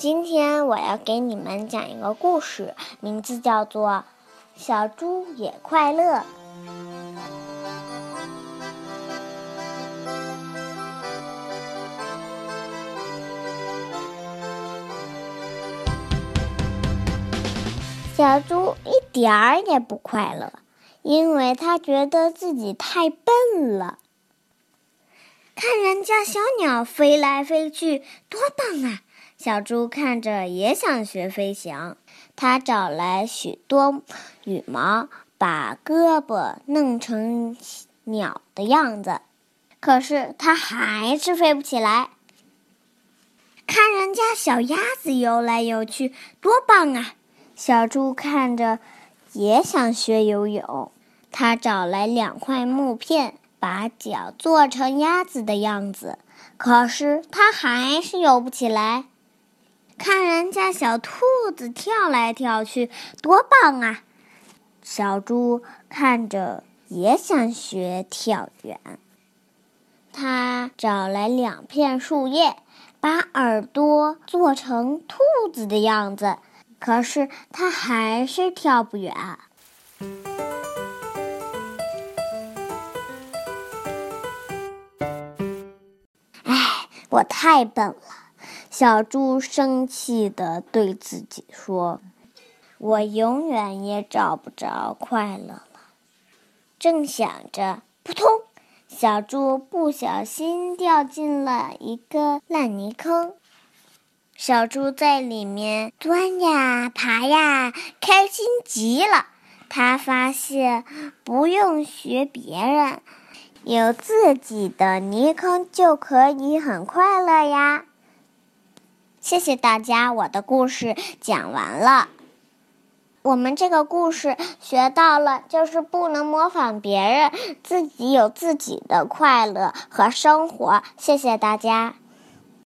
今天我要给你们讲一个故事，名字叫做《小猪也快乐》。小猪一点儿也不快乐，因为他觉得自己太笨了。看人家小鸟飞来飞去，多棒啊！小猪看着也想学飞翔。它找来许多羽毛，把胳膊弄成鸟的样子，可是它还是飞不起来。看人家小鸭子游来游去，多棒啊！小猪看着，也想学游泳。它找来两块木片，把脚做成鸭子的样子。可是它还是游不起来。看人家小兔子跳来跳去，多棒啊！小猪看着，也想学跳远。他找来两片树叶，把耳朵做成兔子的样子。可是他还是跳不远。我太笨了！小猪生气地对自己说：“我永远也找不着快乐了。”正想着，扑通，小猪不小心掉进了一个烂泥坑。小猪在里面钻呀爬呀，开心极了。他发现不用学别人，有自己的泥坑就可以很快乐呀。谢谢大家，我的故事讲完了。我们这个故事学到了，就是不能模仿别人，自己有自己的快乐和生活。谢谢大家。